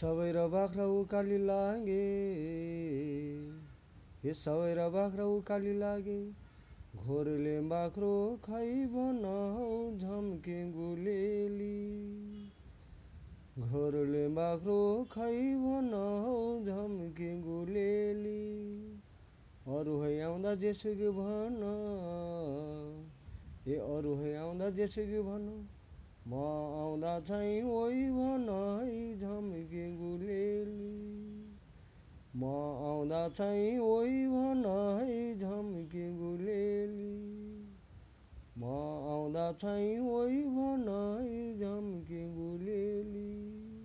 सबै र बाख्रा उकाली लागे। हे सबै र बाख्रा उकाली लागे। घोरले बाख्रो खै भनौ झम्के गुलेली। घोरले बाख्रो खै भनौ झम्के गुलेली। अरू है आउँदा जेसुकै भन। ए अरू है आउँदा जेसुकै भन। म आउँदा चाहिँ ओइ भन है म आउँदा चाहिँ ओइ भन है झम्के गुलेली। म आउँदा चाहिँ ओइ